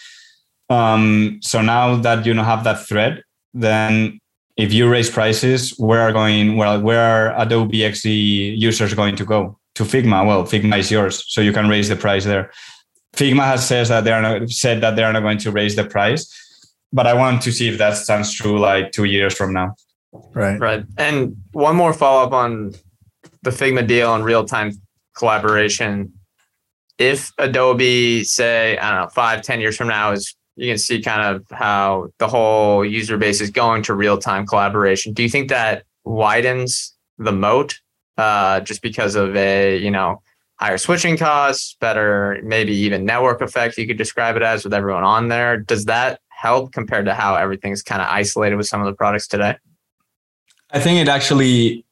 [SPEAKER 4] um, so now that you know have that thread then if you raise prices where are going well where are adobe xd users going to go to Figma, well, Figma is yours, so you can raise the price there. Figma has says that they are not, said that they are not going to raise the price, but I want to see if that stands true like two years from now.
[SPEAKER 1] Right.
[SPEAKER 2] Right. And one more follow up on the Figma deal and real time collaboration. If Adobe, say, I don't know, five, ten years from now, is you can see kind of how the whole user base is going to real time collaboration. Do you think that widens the moat uh, just because of a you know higher switching costs, better maybe even network effect you could describe it as with everyone on there. Does that help compared to how everything's kind of isolated with some of the products today?
[SPEAKER 4] I think it actually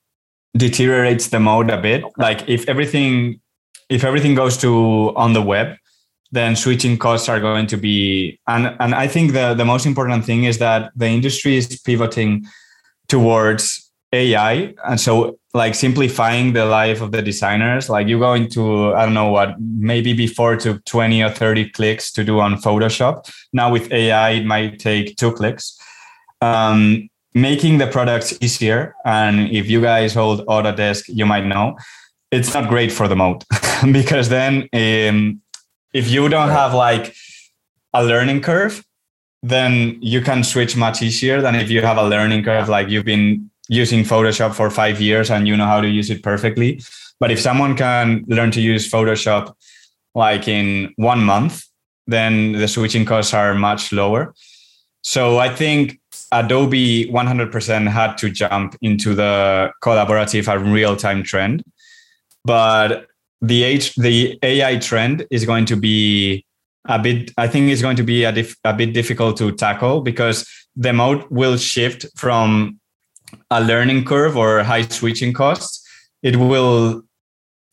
[SPEAKER 4] deteriorates the moat a bit. Like if everything if everything goes to on the web, then switching costs are going to be and and I think the the most important thing is that the industry is pivoting towards AI. And so like simplifying the life of the designers, like you go into, I don't know what, maybe before took 20 or 30 clicks to do on Photoshop. Now with AI, it might take two clicks. Um, making the products easier. And if you guys hold Autodesk, you might know it's not great for the moat because then um, if you don't have like a learning curve, then you can switch much easier than if you have a learning curve like you've been using Photoshop for five years and you know how to use it perfectly. But if someone can learn to use Photoshop like in one month, then the switching costs are much lower. So I think Adobe 100% had to jump into the collaborative and real time trend. But the H, the AI trend is going to be a bit, I think it's going to be a, dif- a bit difficult to tackle because the moat will shift from a learning curve or high switching costs, it will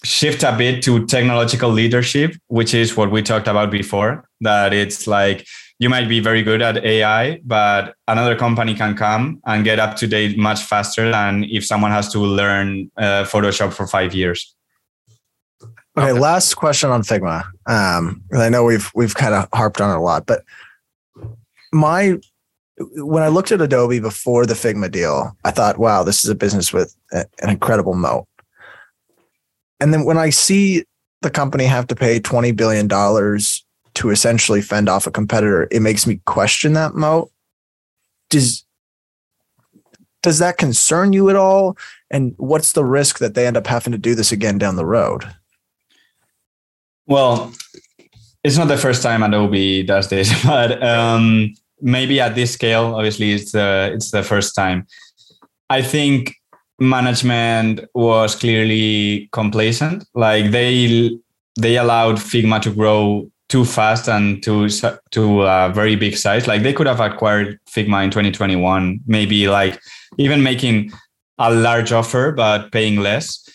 [SPEAKER 4] shift a bit to technological leadership, which is what we talked about before. That it's like you might be very good at AI, but another company can come and get up to date much faster than if someone has to learn uh, Photoshop for five years.
[SPEAKER 1] Okay, last question on Figma. Um, I know we've we've kind of harped on it a lot, but my when I looked at Adobe before the Figma deal, I thought, wow, this is a business with an incredible moat. And then when I see the company have to pay $20 billion to essentially fend off a competitor, it makes me question that moat. Does, does that concern you at all? And what's the risk that they end up having to do this again down the road?
[SPEAKER 4] Well, it's not the first time Adobe does this, but um, maybe at this scale, obviously it's the it's the first time. I think management was clearly complacent. Like they they allowed Figma to grow too fast and to to a very big size. Like they could have acquired Figma in 2021, maybe like even making a large offer but paying less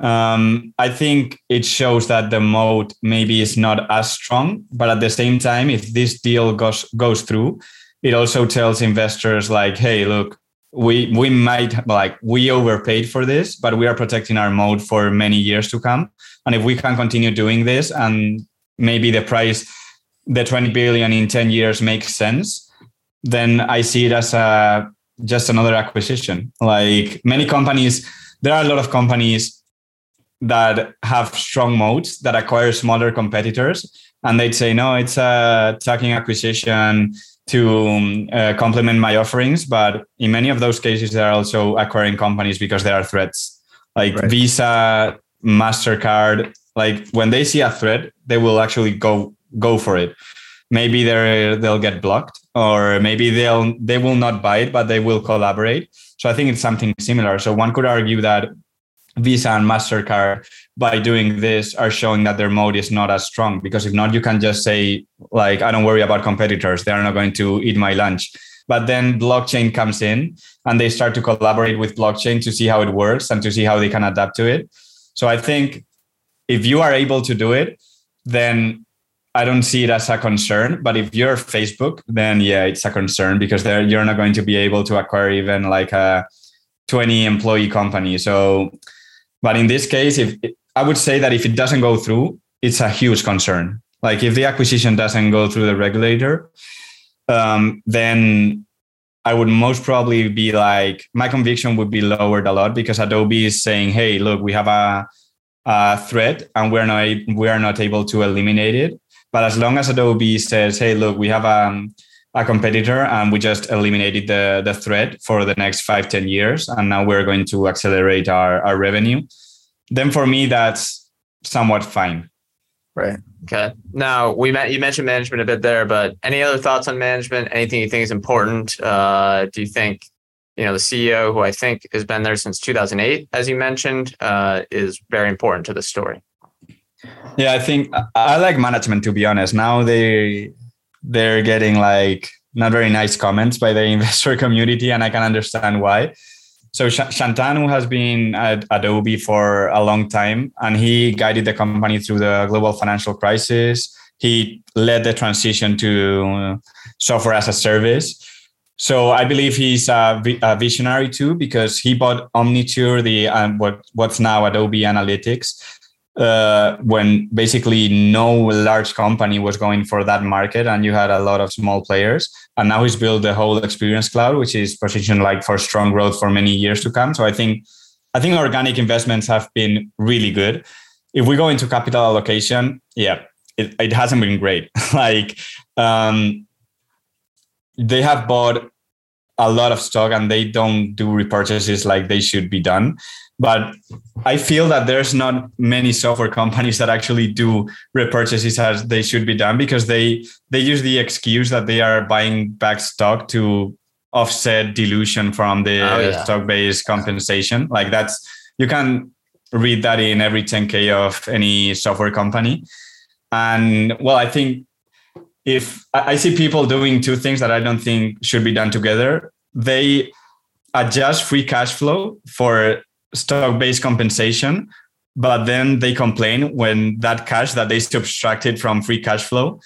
[SPEAKER 4] um, I think it shows that the moat maybe is not as strong, but at the same time, if this deal goes goes through, it also tells investors like, hey, look, we we might like we overpaid for this, but we are protecting our moat for many years to come. And if we can continue doing this, and maybe the price, the 20 billion in 10 years makes sense, then I see it as a just another acquisition. Like many companies, there are a lot of companies that have strong moats that acquire smaller competitors and they'd say no it's a tuck-in acquisition to um, uh, complement my offerings. But in many of those cases they're also acquiring companies because there are threats. Like right. visa mastercard like when they see a threat they will actually go go for it. Maybe they they'll get blocked or maybe they'll they will not buy it but they will collaborate. So i think it's something similar. So one could argue that Visa and MasterCard, by doing this, are showing that their moat is not as strong. Because if not, you can just say, like, I don't worry about competitors. They are not going to eat my lunch. But then blockchain comes in and they start to collaborate with blockchain to see how it works and to see how they can adapt to it. So I think if you are able to do it, then I don't see it as a concern. But if you're Facebook, then yeah, it's a concern because you're not going to be able to acquire even like a 20 employee company. So, but in this case, if I would say that if it doesn't go through, it's a huge concern. Like if the acquisition doesn't go through the regulator, um, then I would most probably be like my conviction would be lowered a lot because Adobe is saying, "Hey, look, we have a, a threat and we're not we are not able to eliminate it." But as long as Adobe says, "Hey, look, we have a a competitor and we just eliminated the the threat for the next five ten years, and now we're going to accelerate our our revenue," then for me that's somewhat fine.
[SPEAKER 1] Right.
[SPEAKER 2] Okay. Now we met. You mentioned management a bit there, but any other thoughts on management? Anything you think is important? Uh, do you think you know the CEO, who I think has been there since 2008, as you mentioned, uh, is very important to the story?
[SPEAKER 4] Yeah, I think I like management to be honest. Now they they're getting like not very nice comments by the investor community, and I can understand why. So Shantanu has been at Adobe for a long time, and he guided the company through the global financial crisis. He led the transition to software as a service. So I believe he's a, a visionary too, because he bought Omniture, the um, what what's now Adobe Analytics, uh, when basically no large company was going for that market and you had a lot of small players. And now he's built the whole experience cloud which is positioned like for strong growth for many years to come. So i think i think organic investments have been really good. If we go into capital allocation yeah it, it hasn't been great. Like um, they have bought a lot of stock and they don't do repurchases like they should be done but I feel that there's not many software companies that actually do repurchases as they should be done because they they use the excuse that they are buying back stock to offset dilution from the oh, yeah. stock-based compensation. Like that's you can read that in every 10k of any software company. And well, I think if I see people doing two things that I don't think should be done together, they adjust free cash flow for stock based compensation, but then they complain when that cash that they subtracted from free cash flow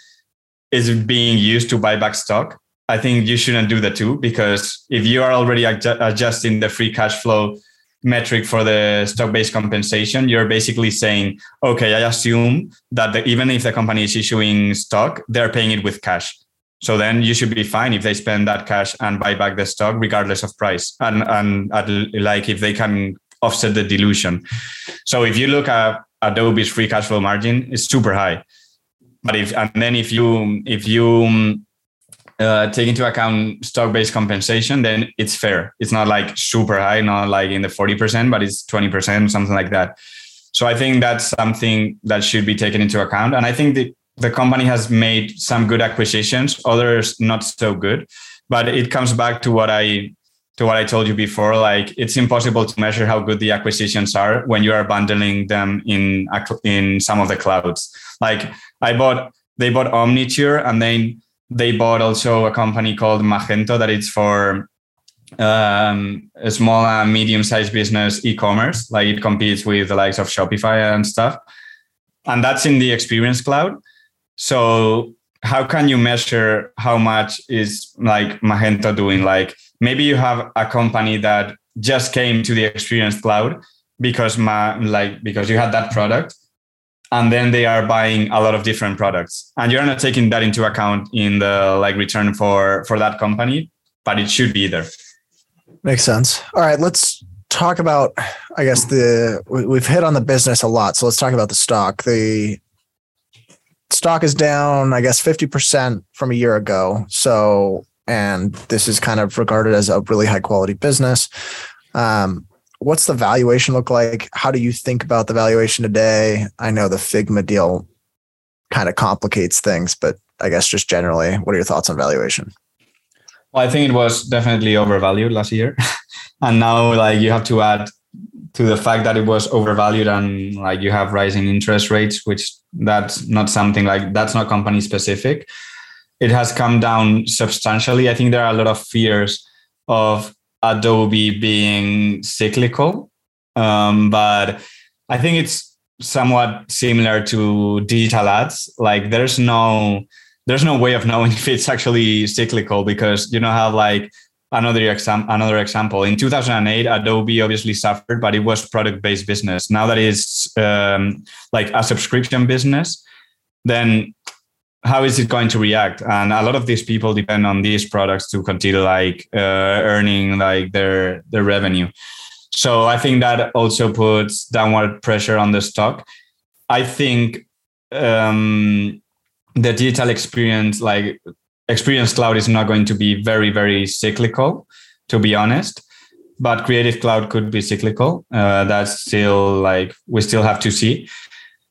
[SPEAKER 4] is being used to buy back stock. I think you shouldn't do the two because if you are already adju- adjusting the free cash flow metric for the stock based compensation, you're basically saying, okay, I assume that the, even if the company is issuing stock, they're paying it with cash. So then you should be fine if they spend that cash and buy back the stock regardless of price. And and at, like if they can offset the dilution. So if you look at Adobe's free cash flow margin, it's super high. But if and then if you if you uh, take into account stock-based compensation, then it's fair. It's not like super high, not like in the forty percent, but it's twenty percent, something like that. So I think that's something that should be taken into account. And I think the the company has made some good acquisitions, others not so good. But it comes back to what I to what I told you before, like it's impossible to measure how good the acquisitions are when you are bundling them in in some of the clouds. Like I bought, they bought Omniture, and then they bought also a company called Magento that it's for um, a small and medium-sized business e-commerce. Like it competes with the likes of Shopify and stuff, and that's in the Experience Cloud. So how can you measure how much is like Magento doing? Like maybe you have a company that just came to the experience cloud because my like because you had that product and then they are buying a lot of different products. And you're not taking that into account in the like return for for that company but it should be there.
[SPEAKER 1] Makes sense. All right let's talk about i guess the we've hit on the business a lot so let's talk about the stock. The stock is down i guess 50% from a year ago. So and this is kind of regarded as a really high quality business. Um, what's the valuation look like? How do you think about the valuation today? I know the Figma deal kind of complicates things, but I guess just generally, what are your thoughts on valuation?
[SPEAKER 4] Well, I think it was definitely overvalued last year. and now like you have to add to the fact that it was overvalued and like you have rising interest rates, which that's not something like that's not company specific it has come down substantially. I think there are a lot of fears of Adobe being cyclical, um, but I think it's somewhat similar to digital ads. Like there's no there's no way of knowing if it's actually cyclical because you know how like another exam another example in 2008 adobe obviously suffered but it was product based business now that it's um, like a subscription business then how is it going to react? And a lot of these people depend on these products to continue like uh, earning like their their revenue. So i think that also puts downward pressure on the stock. I think um, the digital experience like experience cloud is not going to be very very cyclical to be honest. But creative cloud could be cyclical. Uh, that's still like we still have to see.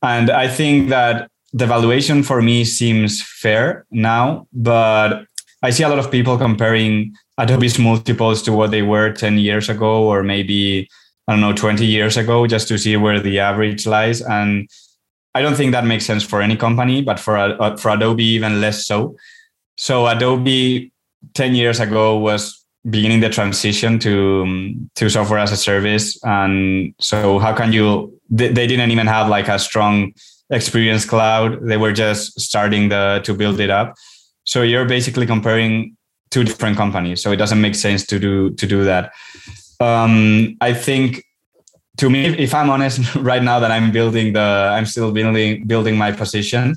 [SPEAKER 4] And i think that the valuation for me seems fair now but i see a lot of people comparing adobe's multiples to what they were 10 years ago or maybe i don't know 20 years ago just to see where the average lies and I don't think that makes sense for any company, but for uh, for Adobe even less so. So Adobe ten years ago was beginning the transition to um, to software as a service, and so how can you? They, they didn't even have like a strong experience cloud. They were just starting the to build it up. So you're basically comparing two different companies. So it doesn't make sense to do to do that. Um, I think to me, if I'm honest, right now that I'm building the, I'm still building building my position.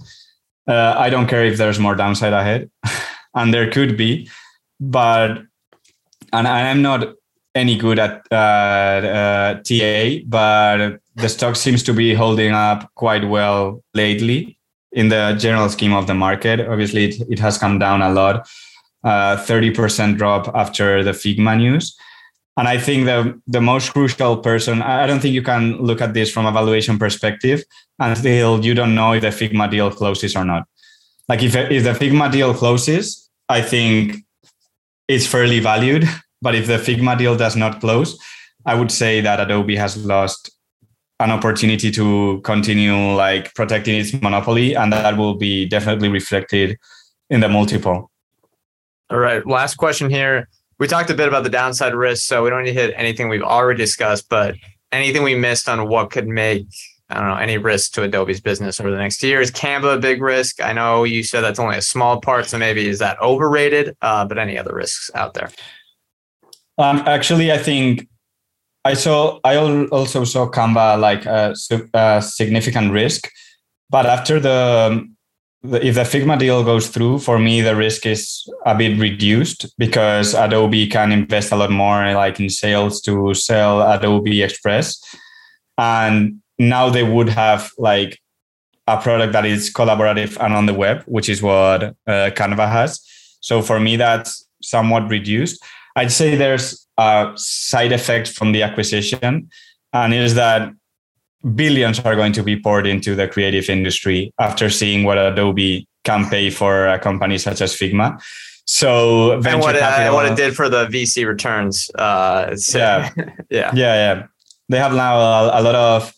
[SPEAKER 4] Uh, I don't care if there's more downside ahead, and there could be, but and I'm not any good at uh, uh, TA, but the stock seems to be holding up quite well lately in the general scheme of the market. Obviously, it, it has come down a lot, uh, 30% drop after the Figma news. And I think the the most crucial person, I don't think you can look at this from a valuation perspective until you don't know if the Figma deal closes or not. Like if if the Figma deal closes, I think it's fairly valued. But if the Figma deal does not close, I would say that Adobe has lost an opportunity to continue like protecting its monopoly, and that will be definitely reflected in the multiple.
[SPEAKER 2] All right. Last question here we talked a bit about the downside risk, so we don't need to hit anything we've already discussed, but anything we missed on what could make I don't know any risk to Adobe's business over the next year. Is Canva a big risk? I know you said that's only a small part, so maybe is that overrated? Uh, but any other risks out there?
[SPEAKER 4] Um, actually, I think I saw. I also saw Canva like a, a significant risk, but after the if the Figma deal goes through, for me the risk is a bit reduced because Adobe can invest a lot more, like in sales to sell Adobe Express, and now they would have like a product that is collaborative and on the web, which is what uh, Canva has. So for me, that's somewhat reduced. I'd say there's a side effect from the acquisition, and is that billions are going to be poured into the creative industry after seeing what Adobe can pay for a company such as Figma. So
[SPEAKER 2] and what, uh, what it did for the VC returns. Uh,
[SPEAKER 4] yeah, yeah, yeah, yeah. They have now a, a, lot of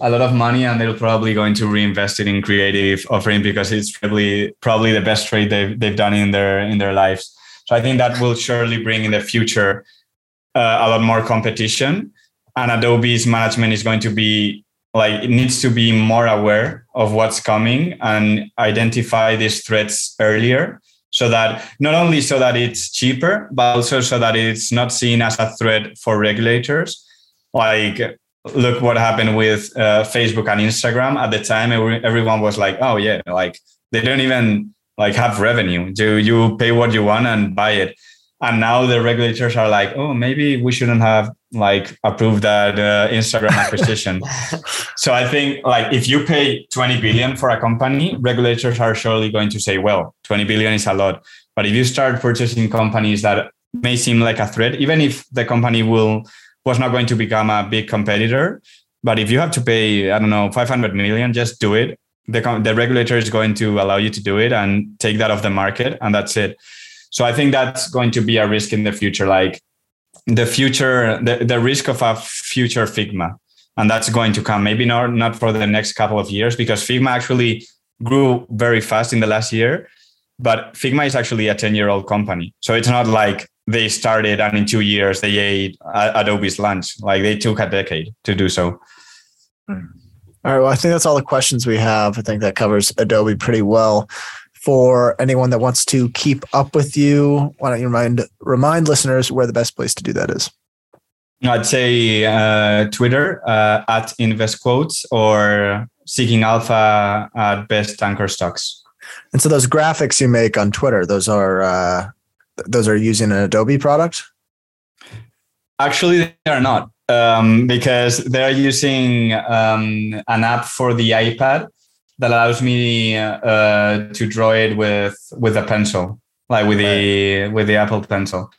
[SPEAKER 4] a lot of money, and they're probably going to reinvest it in creative offering because it's probably probably the best trade they've they've done in their in their lives. So I think that will surely bring in the future uh, a lot more competition. And Adobe's management is going to be like it needs to be more aware of what's coming and identify these threats earlier so that not only so that it's cheaper but also so that it's not seen as a threat for regulators. Like look what happened with uh, facebook and instagram. At the time everyone was like oh yeah like they don't even like have revenue. Do you pay what you want and buy it. And now the regulators are like oh maybe we shouldn't have like approved that uh, instagram acquisition. So i think like if you pay 20 billion for a company regulators are surely going to say well 20 billion is a lot. But if you start purchasing companies that may seem like a threat even if the company will was not going to become a big competitor but if you have to pay i don't know 500 million just do it the, the regulator is going to allow you to do it and take that off the market and that's it so I think that's going to be a risk in the future, like the future, the, the risk of a future Figma. And that's going to come, maybe not, not for the next couple of years, because Figma actually grew very fast in the last year. But Figma is actually a 10 year old company. So it's not like they started and in two years they ate Adobe's lunch. Like they took a decade to do so. Hmm.
[SPEAKER 1] All right. Well, I think that's all the questions we have. I think that covers Adobe pretty well. For anyone that wants to keep up with you, why don't you remind remind listeners where the best place to do that is?
[SPEAKER 4] I'd say uh, Twitter uh, at InvestQuotes or Seeking Alpha at Best Anchor Stocks.
[SPEAKER 1] And so those graphics you make on Twitter, those are uh, those are using an Adobe product.
[SPEAKER 4] Actually, they are not um, because they're using um, an app for the iPad that allows me uh, to draw it with with a pencil, like with the with the Apple Pencil.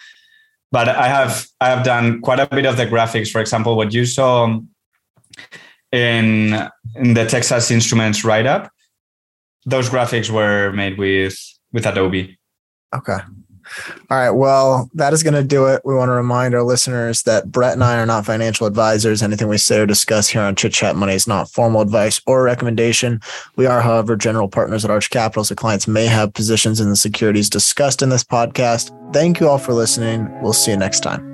[SPEAKER 4] But I have I have done quite a bit of the graphics. For example, what you saw in in the Texas Instruments write up, those graphics were made with with Adobe.
[SPEAKER 1] Okay. All right. Well, that is going to do it. We want to remind our listeners that Brett and I are not financial advisors. Anything we say or discuss here on Chit Chat Money is not formal advice or recommendation. We are, however, general partners at Arch Capital, so clients may have positions in the securities discussed in this podcast. Thank you all for listening. We'll see you next time.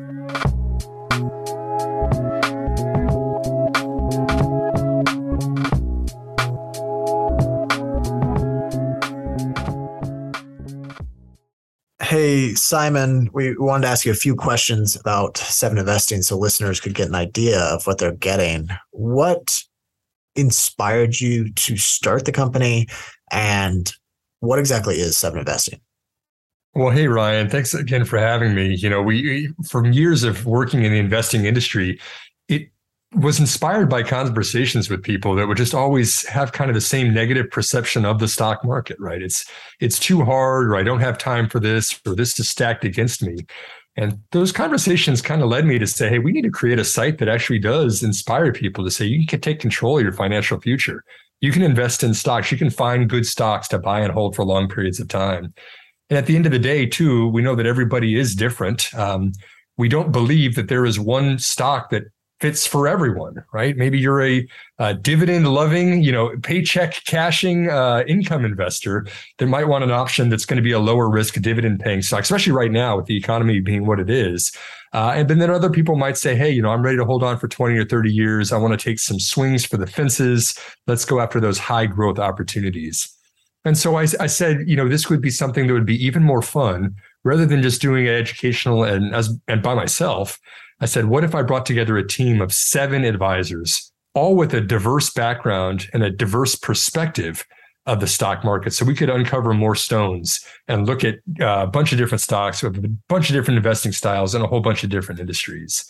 [SPEAKER 1] Hey, Simon, we wanted to ask you a few questions about Seven Investing so listeners could get an idea of what they're getting. What inspired you to start the company and what exactly is Seven Investing?
[SPEAKER 5] Well, hey, Ryan, thanks again for having me. You know, we, from years of working in the investing industry, was inspired by conversations with people that would just always have kind of the same negative perception of the stock market, right? It's it's too hard, or I don't have time for this, or this is stacked against me. And those conversations kind of led me to say, hey, we need to create a site that actually does inspire people to say you can take control of your financial future. You can invest in stocks. You can find good stocks to buy and hold for long periods of time. And at the end of the day, too, we know that everybody is different. Um, we don't believe that there is one stock that fits for everyone, right? Maybe you're a, a dividend loving, you know, paycheck cashing uh, income investor that might want an option that's going to be a lower risk dividend paying stock, especially right now with the economy being what it is. Uh, and then other people might say, hey, you know, I'm ready to hold on for 20 or 30 years. I want to take some swings for the fences. Let's go after those high growth opportunities. And so I, I said, you know, this would be something that would be even more fun rather than just doing it educational and as and by myself I said, what if I brought together a team of seven advisors, all with a diverse background and a diverse perspective of the stock market so we could uncover more stones and look at uh, a bunch of different stocks with a bunch of different investing styles and a whole bunch of different industries.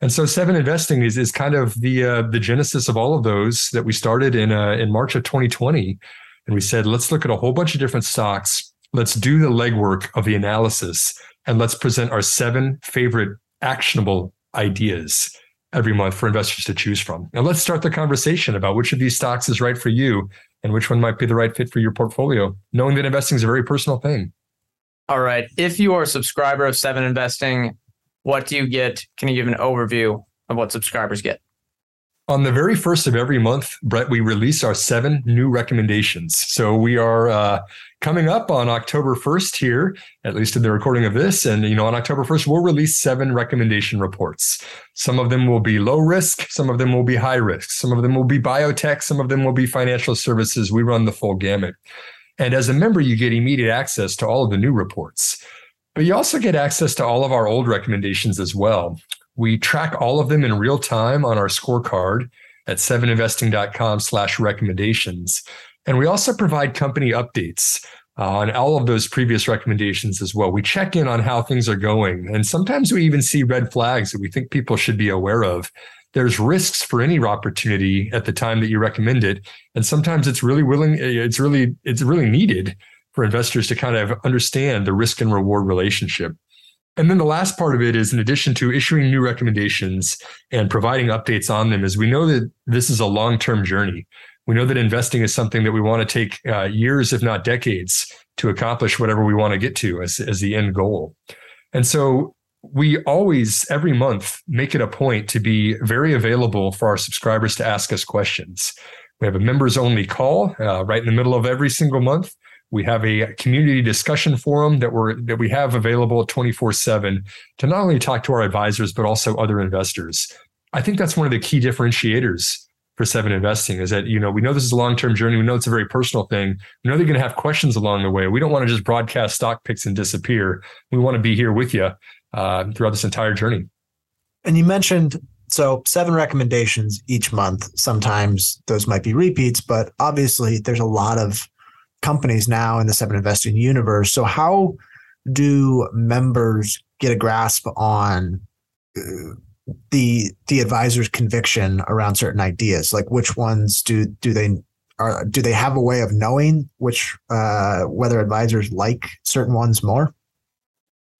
[SPEAKER 5] And so Seven Investing is, is kind of the uh, the genesis of all of those that we started in uh, in March of 2020. And we said, let's look at a whole bunch of different stocks. Let's do the legwork of the analysis and let's present our seven favorite actionable ideas every month for investors to choose from. Now let's start the conversation about which of these stocks is right for you and which one might be the right fit for your portfolio, knowing that investing is a very personal thing.
[SPEAKER 2] All right. If you are a subscriber of Seven Investing, what do you get? Can you give an overview of what subscribers get?
[SPEAKER 5] On the very first of every month, Brett, we release our seven new recommendations. So we are uh, coming up on October 1st here, at least in the recording of this. And, you know, on October 1st, we'll release seven recommendation reports. Some of them will be low risk, some of them will be high risk, some of them will be biotech, some of them will be financial services. We run the full gamut. And as a member, you get immediate access to all of the new reports. But you also get access to all of our old recommendations as well. We track all of them in real time on our scorecard at seveninvesting.com slash recommendations. And we also provide company updates uh, on all of those previous recommendations as well. We check in on how things are going. And sometimes we even see red flags that we think people should be aware of. There's risks for any opportunity at the time that you recommend it. And sometimes it's really willing, it's really, it's really needed for investors to kind of understand the risk and reward relationship. And then the last part of it is in addition to issuing new recommendations and providing updates on them is we know that this is a long-term journey. We know that investing is something that we want to take uh, years, if not decades, to accomplish whatever we want to get to as, as the end goal. And so we always, every month, make it a point to be very available for our subscribers to ask us questions. We have a members only call uh, right in the middle of every single month we have a community discussion forum that we're that we have available 24/7 to not only talk to our advisors but also other investors. I think that's one of the key differentiators for Seven Investing is that, you know, we know this is a long term journey. We know it's a very personal thing. We know they're going to have questions along the way. We don't want to just broadcast stock picks and disappear. We want to be here with you uh, throughout this entire journey.
[SPEAKER 1] And you mentioned so seven recommendations each month. Sometimes those might be repeats, but obviously there's a lot of companies now in the seven investing universe. So how do members get a grasp on uh, the the advisor's conviction around certain ideas? Like which ones do do they are do they have a way of knowing which uh, whether advisors like certain ones more?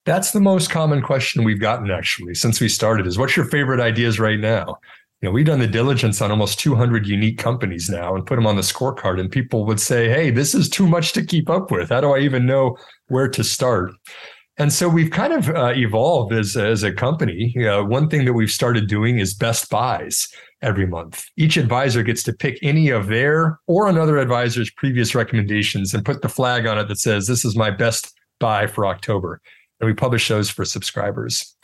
[SPEAKER 5] That's the most common question we've gotten actually since we started is what's your favorite ideas right now? You know, we've done the diligence on almost 200 unique companies now and put them on the scorecard and people would say, "Hey, this is too much to keep up with. How do I even know where to start?" And so we've kind of uh, evolved as, as a company. Uh, one thing that we've started doing is best buys every month. Each advisor gets to pick any of their or another advisor's previous recommendations and put the flag on it that says, This is my best buy for October. And we publish those for subscribers.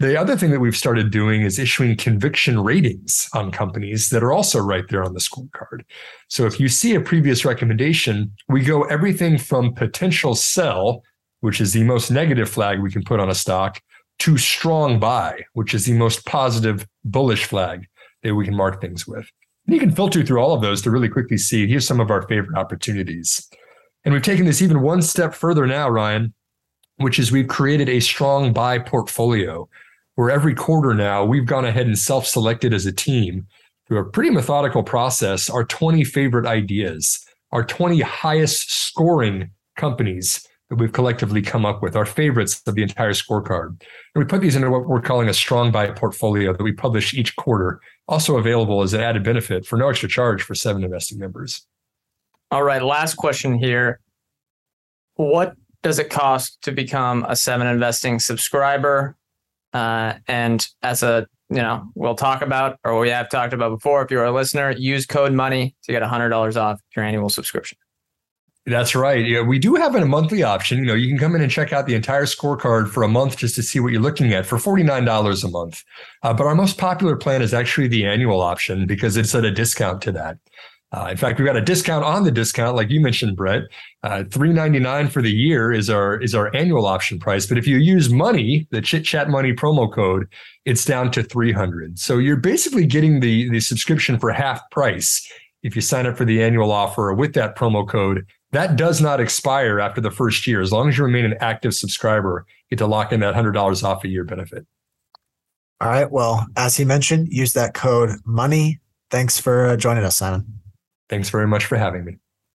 [SPEAKER 5] The other thing that we've started doing is issuing conviction ratings on companies that are also right there on the scorecard. So if you see a previous recommendation, we go everything from potential sell which is the most negative flag we can put on a stock, to strong buy, which is the most positive bullish flag that we can mark things with. And you can filter through all of those to really quickly see here's some of our favorite opportunities. And we've taken this even one step further now, Ryan, which is we've created a strong buy portfolio where every quarter now we've gone ahead and self selected as a team through a pretty methodical process our 20 favorite ideas, our 20 highest scoring companies that we've collectively come up with, our favorites of the entire scorecard. And we put these into what we're calling a strong buy portfolio that we publish each quarter, also available as an added benefit for no extra charge for seven investing members.
[SPEAKER 2] All right, last question here. What does it cost to become a seven investing subscriber? Uh, and as a you know, we'll talk about, or we have talked about before. If you're a listener, use code money to get $100 off your annual subscription.
[SPEAKER 5] That's right. Yeah, we do have a monthly option. You know, you can come in and check out the entire scorecard for a month just to see what you're looking at for $49 a month. Uh, but our most popular plan is actually the annual option because it's at a discount to that. Uh, in fact, we've got a discount on the discount, like you mentioned, Brett. Uh, Three ninety nine for the year is our is our annual option price. But if you use money, the Chit Chat Money promo code, it's down to three hundred. So you're basically getting the the subscription for half price if you sign up for the annual offer with that promo code that does not expire after the first year. As long as you remain an active subscriber, you get to lock in that $100 off a year benefit.
[SPEAKER 1] All right. Well, as he mentioned, use that code MONEY. Thanks for uh, joining us, Simon.
[SPEAKER 5] Thanks very much for having me.